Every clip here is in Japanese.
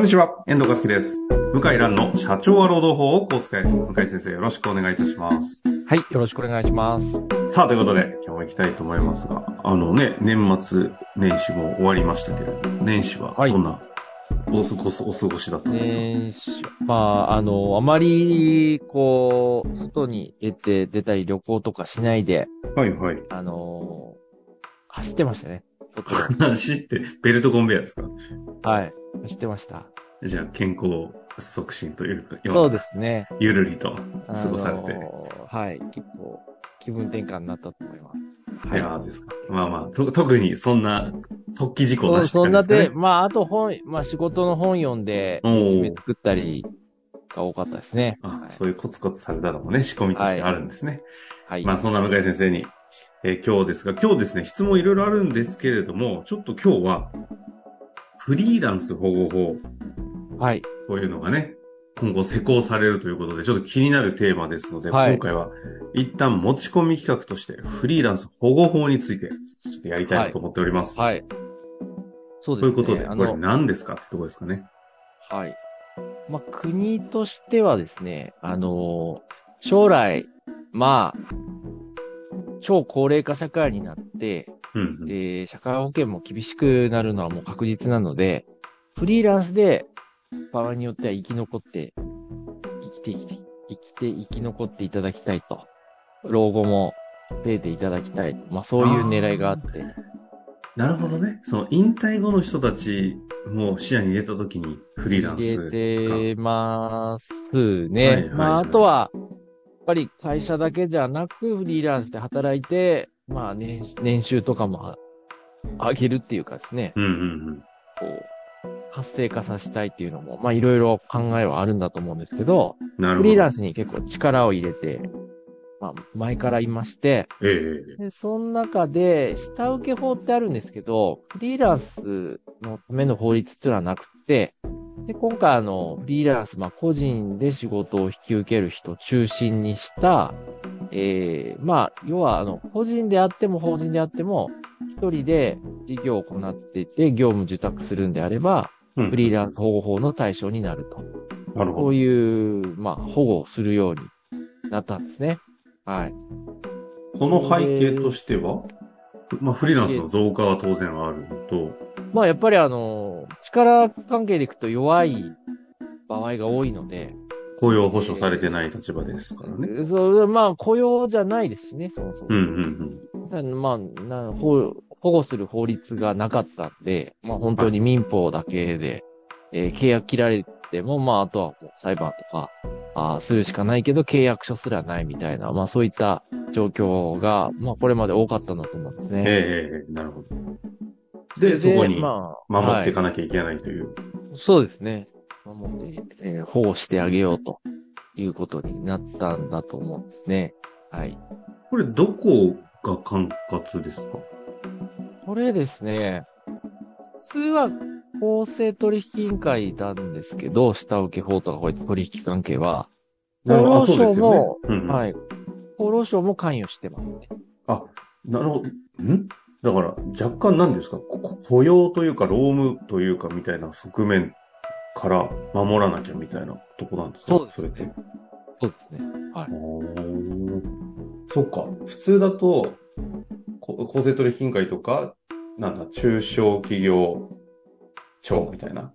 こんにちは、遠藤和樹です。向井蘭の社長は労働法をこう使え。向井先生、よろしくお願いいたします。はい、よろしくお願いします。さあ、ということで、今日も行きたいと思いますが、あのね、年末年始も終わりましたけれども、年始はどんなお過ごし、お過ごしだったんですか、年始まあ、あの、あまり、こう、外に出て、出たり旅行とかしないで、はいはい。あの、走ってましたね。外で話って、ベルトコンベヤーですか？はい、走ってました。じゃあ、健康促進というか、そうですね。ゆるりとあ過ごされて。のはい、結構、気分転換になったと思います。いやーですか。まあまあ、と、特にそんな、突起事故なしってそんなで。まあ、あと本、まあ仕事の本読んで、おー締め作ったりが多かったですね。あはいそういうコツコツされたのもね、仕込みとしてあるんですね。はい。まあ、そんな向井先生に、えー今日ですが、今日ですね、質問いろいろあるんですけれども、ちょっと今日は、フリーランス保護法はい。というのがね、今後施行されるということで、ちょっと気になるテーマですので、はい今回は一旦持ち込み企画として、フリーランス保護法について、ちょっとやりたいなと思っております。はい。そうですね。ということで、あこれの、何ですかってところですかね。はい。まあ、国としてはですね、あの、将来、まあ、超高齢化社会になって、うんうん。で、社会保険も厳しくなるのはもう確実なので、フリーランスで、場合によっては生き残って、生きて生きて、生きて生き残っていただきたいと。老後も増えていただきたい。まあそういう狙いがあって。なるほどね。その引退後の人たちも視野に入れたときにフリーランス入れが。てますね。はいはいはいまあ、あとは、ぱり会社だけじゃなく、フリーランスで働いて、まあ、年、年収とかも上げるっていうかですね、うんうんこう、活性化させたいっていうのも、まあ、いろいろ考えはあるんだと思うんですけど、ど。フリーランスに結構力を入れて、まあ、前からいまして、ええで、その中で、下請け法ってあるんですけど、フリーランスのための法律っていうのはなくて、で、今回あの、フリーランス、まあ、個人で仕事を引き受ける人を中心にした、ええまあ、要はあの、個人であっても法人であっても、一人で事業を行っていて、業務受託するんであれば、うんフリーランス保護法の対象になると。なるほど。こういう、まあ、保護をするようになったんですね。はい。その背景としては、まあ、フリーランスの増加は当然あるのと、まあやっぱりあの、力関係でいくと弱い場合が多いので、雇用保障されてない立場ですからね。そう、まあ雇用じゃないですしね、そもそも。うんうんだからまあな保、保護する法律がなかったんで、まあ本当に民法だけで、えー契約切られても、まああとはもう裁判とか、あーするしかないけど契約書すらないみたいな、まあそういった状況が、まあこれまで多かったんだと思うんですうん。ね。ええなるほど。で、そこにまあ守っていかはなきゃいけないという。いそうですね。守って、えー保護してあげようということになったんだと思うんですね。はい。これ、どこが管轄ですか？これですね、普通は公正取引委員会なんですけど、下請け法とかこういった取引関係は、厚労省も、よね。うんうん、はい。厚労省も関与してますね。なるほど。ん？だから、若干何ですか？雇用というか、労務というか、みたいな側面から守らなきゃみたいなとこなんですか？そうですそれって。そうですね。はい。そっか。普通だと、こ公正取引委員会とか、なんだ、中小企業庁みたいな。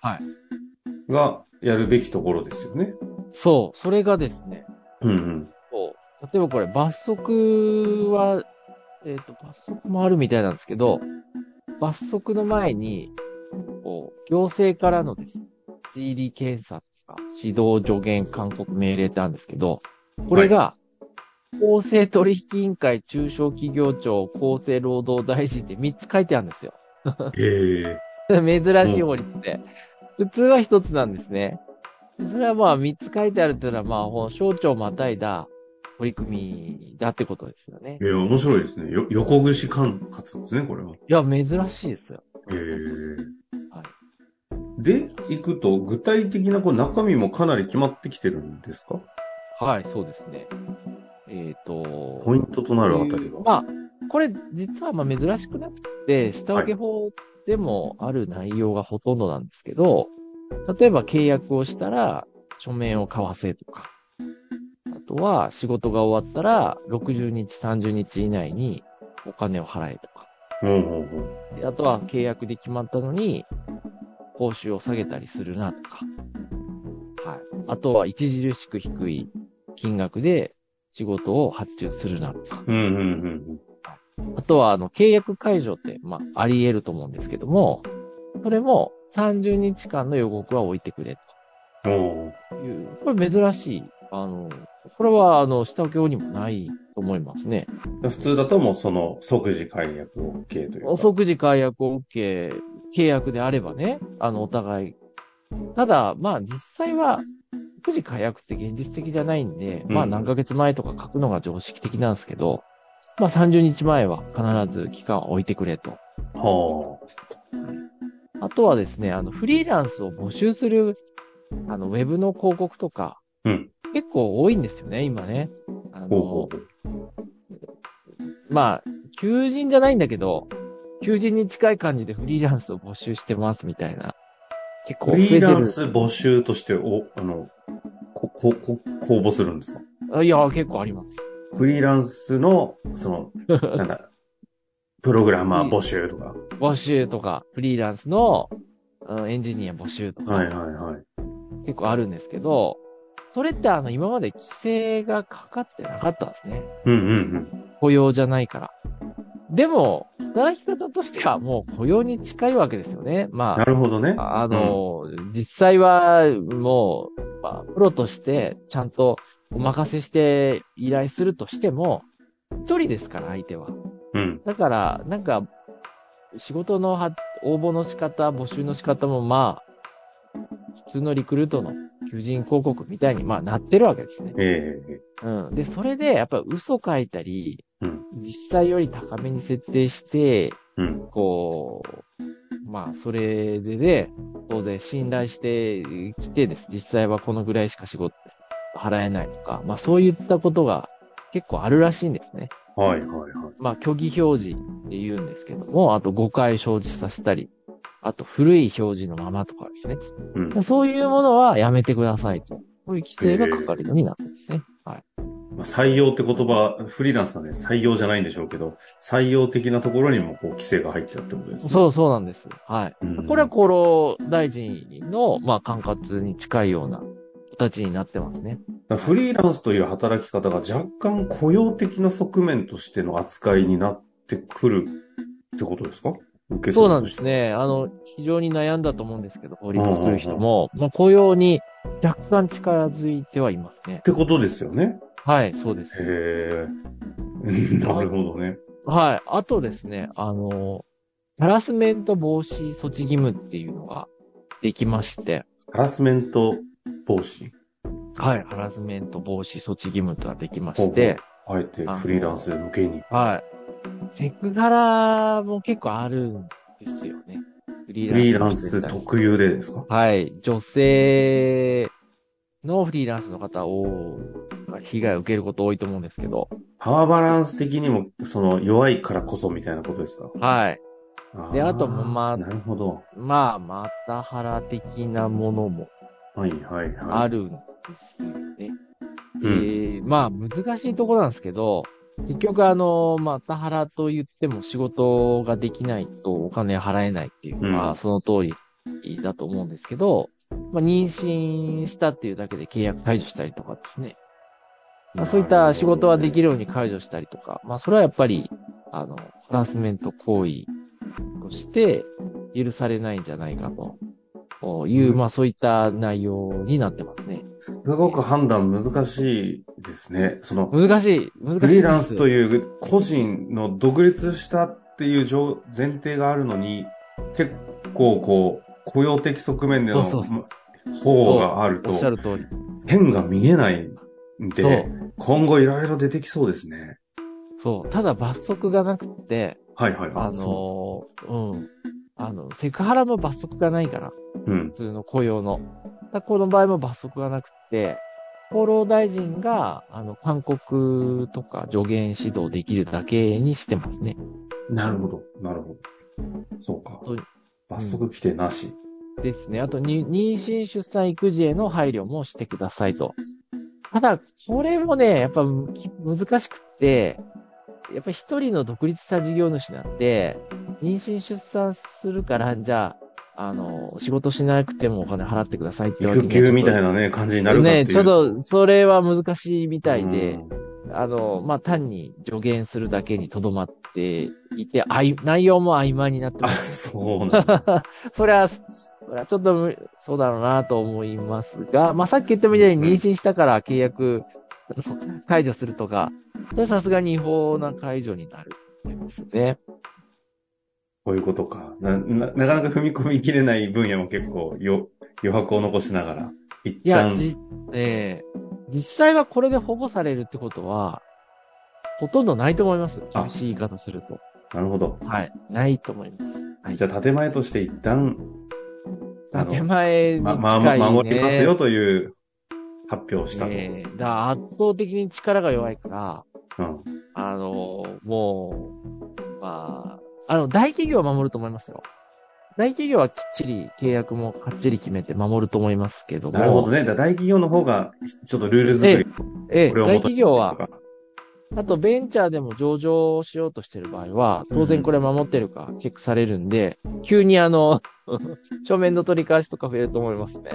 はい。がやるべきところですよね。そう、それがですね、うんうん。そう。例えばこれ、罰則は、えっ、と、罰則もあるみたいなんですけど、罰則の前に、こう、行政からのですね、地理検査とか、指導助言勧告命令ってあるんですけど、これが、公正取引委員会、中小企業庁、厚生労働大臣って3つ書いてあるんですよ。へえ。珍しい法律で。普通は1つなんですね。それはまあ3つ書いてあるっていうのはまあ、ほ省庁またいだ取り組みだってことですよね。えー、面白いですね。よ、横串管轄ですね、これは。いや、珍しいですよ。へえ。はいで、行くと、具体的なこう中身もかなり決まってきてるんですか？はい、そうですね。えっ、と、ポイントとなるあたりは？まあ、これ実はまあ珍しくなくて、下請け法でもある内容がほとんどなんですけど、例えば契約をしたら、書面を交わせとか。あとは、仕事が終わったら、60日、30日以内にお金を払えとか。うほうほう。であとは、契約で決まったのに、報酬を下げたりするなとか。はい。あとは、著しく低い金額で仕事を発注するなとか。うんうんうんあとは、あの、契約解除って、まあ、あり得ると思うんですけども、それも30日間の予告は置いてくれうん。という、これ珍しい。あの、これは、あの、下請けにもないと思いますね。普通だともうその即時解約 OK という即時解約 OK、契約であればね、あの、お互い。ただ、まあ、実際は、即時解約って現実的じゃないんで、まあ、うん何ヶ月前とか書くのが常識的なんですけど、まあ、30日前は必ず期間を置いてくれと。はあとはですね、あの、フリーランスを募集する、あの、ウェブの広告とか、うん結構多いんですよね、今ね。ああ。の、ほうほうまあ、求人じゃないんだけど、求人に近い感じでフリーランスを募集してますみたいな。結構フリ増えてる。ーランス募集として、お、あの、こ、こ、こ、公募するんですか？あいや、結構あります。フリーランスの、その、なんだ、プログラマー募集とか。募集とか、フリーランスの、うんエンジニア募集とか、はいはいはい。結構あるんですけど、それってあの、今まで規制がかかってなかったんですね。うんうんうん。雇用じゃないから。でも、働き方としてはもう雇用に近いわけですよね。まなるほどね。あ、あの、実際はもう、まあ、プロとしてちゃんとお任せして依頼するとしても、一人ですから、相手は。うん。だから、なんか、仕事のは応募の仕方、募集の仕方もまあ、普通のリクルートの求人広告みたいにまあなってるわけですね。ええうん。で、それでやっぱり嘘書いたり、うん実際より高めに設定して、うん。こう、まあ、それでね、当然信頼してきてです。実際はこのぐらいしか仕事払えないとか、まあそういったことが結構あるらしいんですね。はいはいはい。まあ、虚偽表示って言うんですけども、あと誤解生じさせたり、あと古い表示のままとかですね。うん。そういうものはやめてくださいと。そういう規制がかかるようになったんですね。はい。まあ、採用って言葉、フリーランスなんで採用じゃないんでしょうけど、採用的なところにもこう規制が入っちゃうってことですね。そうそうなんです。はい。うんこれは厚労大臣の、まあ、管轄に近いような形になってますね。フリーランスという働き方が若干雇用的な側面としての扱いになってくるってことですか？そうなんです。ね。あの、非常に悩んだと思うんですけど、法律作る人も、まあ、雇用に若干近づいてはいますねっ。てことですよね。はい、そうです。へえ。なるほどね。はい。あとですね、あの、ハラスメント防止措置義務っていうのができまして、ハラスメント防止？はい。ハラスメント防止措置義務とはできまして、あえてフリーランス向けに。はい。セクハラも結構あるんですよね。フリーランのス特有でですか？はい。女性のフリーランスの方を、被害を受けること多いと思うんですけど、パワーバランス的にも、その弱いからこそみたいなことですか？はい。でーあともまあなるほど。まあ、またハラ的なものもはいはいはい。あるんですよね。うんで、まあ、難しいところなんですけど、結局あの、まあ、タハラと言っても仕事ができないとお金払えないっていうのは、うん。その通りだと思うんですけど、まあ、妊娠したっていうだけで契約解除したりとかですね。まあ、そういった仕事はできるように解除したりとか、まあ、それはやっぱり、あの、ハラスメント行為として許されないんじゃないかという、うんまあ、そういった内容になってますね。すごく判断難しいですね。その、難しい。難しい。フリーランスという個人の独立したっていう上前提があるのに、結構こう、雇用的側面でのそうそう保護があるとおっ、しゃる通り。線が見えないんそで、う。今後いろいろ出てきそうですね。そう。ただ罰則がなくって、はいはい。あそのーうん。あの、セクハラも罰則がないから、ううん普。通の雇用の。だこの場合も罰則がなくって、厚労大臣が、あの、勧告とか助言指導できるだけにしてますね。なるほど。なるほど。そうかそう。罰則規定なし。ですね。あとに、妊娠、出産、育児への配慮もしてくださいと。ただ、これもね、やっぱき難しくって、やっぱ一人の独立した事業主なんで、妊娠、出産するから、じゃあ、あの、仕事しなくてもお金払ってくださいって育休みたいなね、感じになるか。ね、ちょっと、それは難しいみたいで、うんあの、まあ、単に助言するだけにとどまっていて、あい、内容も曖昧になってあ、ます。そうなんだ。それは、それはちょっとむ、そうだろうなと思いますが、まあ、さっき言ったみたいに妊娠したから契約解除するとか、それはさすがに違法な解除になると思いますね。こういうことか。な、な、なかなか踏み込みきれない分野も結構、よ、余白を残しながら、一いや、旦、じ、ええ実際はこれで保護されるってことは、ほとんどないと思います。あ厳しい言い方すると。なるほど。はい。ないと思います。はい。じゃあ、建前として一旦、あの手前にま、近い、ね。ま、守りますよという発表をしたと。ええだ圧倒的に力が弱いから、うん。あのもう、まあ、あの、大企業は守ると思いますよ。大企業はきっちり契約もかっちり決めて守ると思いますけども。なるほどね。大企業の方が、ちょっとルール作り、ええ、大企業は、あとベンチャーでも上場しようとしてる場合は、当然これ守ってるかチェックされるんで、急にあの、書面の取り返しとか増えると思いますね。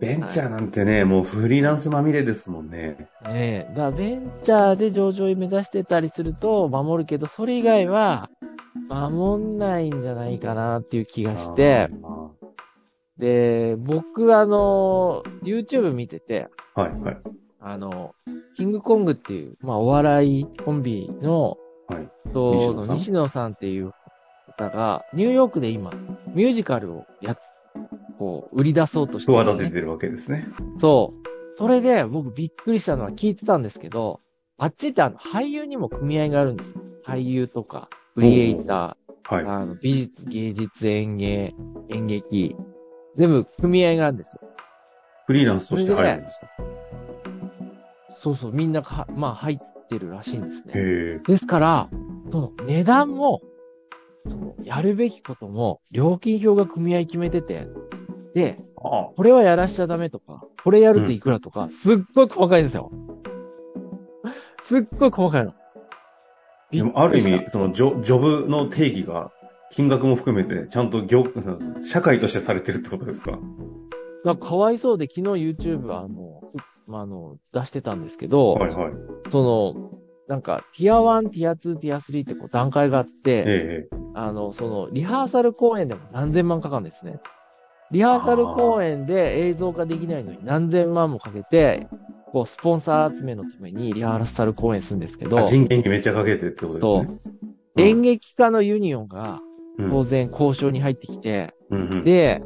ベンチャーなんてね、もうフリーランスまみれですもんね。ねえ。だベンチャーで上場を目指してたりすると守るけど、それ以外は守んないんじゃないかなっていう気がして、あで、僕あの、YouTube 見てて、ーはい、はい。あの、キングコングっていう、まあお笑いコンビの、はいと西野さん？西野さんっていう方が、ニューヨークで今、ミュージカルをやっ、こう、売り出そうとしてね企ててるわけですね。そう。それで僕びっくりしたのは聞いてたんですけど、あっちってあの俳優にも組合があるんですよ。俳優とか、クリエイタはいー、。あの美術、芸術、演芸、演劇、全部組合があるんですよ。フリーランスとして入るんですか？そうそう、みんなか、まあ入ってるらしいんですね。ですから、その値段も、そのやるべきことも、料金表が組合決めてて、で、あこれはやらしちゃダメとか、これやるといくらとか、すっごい細かいんですよ。すっごい細かいの。でもある意味、そのジョ、ジョブの定義が、金額も含めて、ちゃんと業、社会としてされてるってことですか？かかわいそうで、昨日 YouTube あの、まあ、あの、出してたんですけど、はいはい。その、なんか、ティア1、ティア2、ティア3ってこう段階があって、ええ。あの、その、リハーサル公演でも何千万かかるんですね。リハーサル公演で映像化できないのに何千万もかけて、こう、スポンサー集めのためにリハーサル公演するんですけどあ、人件費めっちゃかけてってことですそうね。。演劇家のユニオンがうん当然交渉に入ってきて、うんうん。で、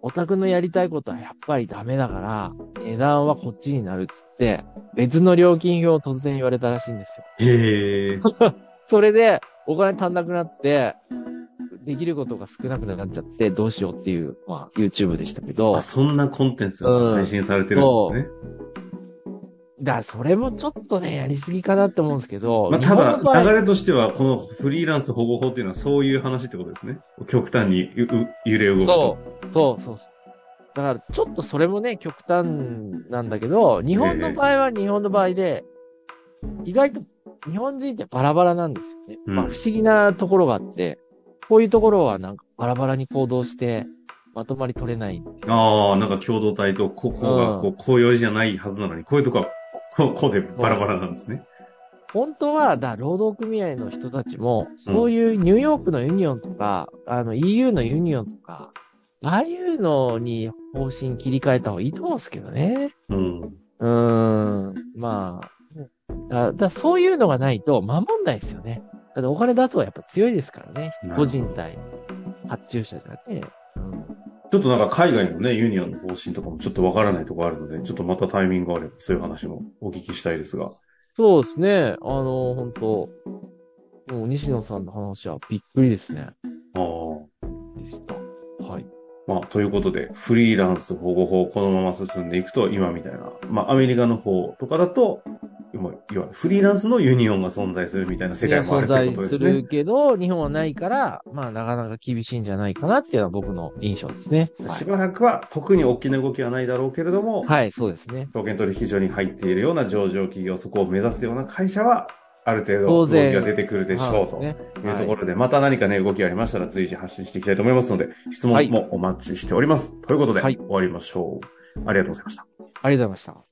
オタクのやりたいことはやっぱりダメだから、値段はこっちになるっつって、別の料金表を突然言われたらしいんですよ。へえ。それで、お金足んなくなって、できることが少なくなっちゃって、どうしようっていう、まあ、YouTube でしたけどあ、、そんなコンテンツが配信されてるんですね。だからそれもちょっとね、やりすぎかなって思うんですけど、まあ、日ただ、流れとしては、このフリーランス保護法っていうのはそういう話ってことですね。極端に揺れ動くと。そう、そう、そう。だから、ちょっとそれもね、極端なんだけど、日本の場合は日本の場合で、意外と日本人ってバラバラなんですよね。うんまあ不思議なところがあって、こういうところはなんかバラバラに行動して、まとまり取れない。ああ、なんか共同体とここが、うんこう、公用じゃないはずなのに、こういうとこは、こう、こうでバラバラなんですね。本当は、だ、労働組合の人たちも、そういうニューヨークのユニオンとか、あの EU のユニオンとか、ああいうのに方針切り替えた方がいいと思うんですけどね。うん。うーん、まあ、だだそういうのがないと守んないですよね。だってお金出す方がやっぱ強いですからね個人対発注者じゃね。うん。ちょっとなんか海外のね、ユニオンの方針とかもちょっとわからないところあるので、ちょっとまたタイミングがあれば、そういう話もお聞きしたいですが。そうですね。あの、本当もう西野さんの話はびっくりですね。ああ。でした。はい。まあ、ということで、フリーランス保護法、このまま進んでいくと、今みたいな、まあ、アメリカの方とかだと、今いわゆるフリーランスのユニオンが存在するみたいな世界もある存ってことですね。在するけど、日本はないから、まあなかなか厳しいんじゃないかなっていうのは僕の印象ですね。はいしばらくは特に大きな動きはないだろうけれども、はい、そうですね。証券取引所に入っているような上場企業、そこを目指すような会社は、ある程度動きが出てくるでしょうとね。いうところで、また何かね、動きありましたら随時発信していきたいと思いますので、質問もお待ちしております。ということで、はい終わりましょう。ありがとうございました。ありがとうございました。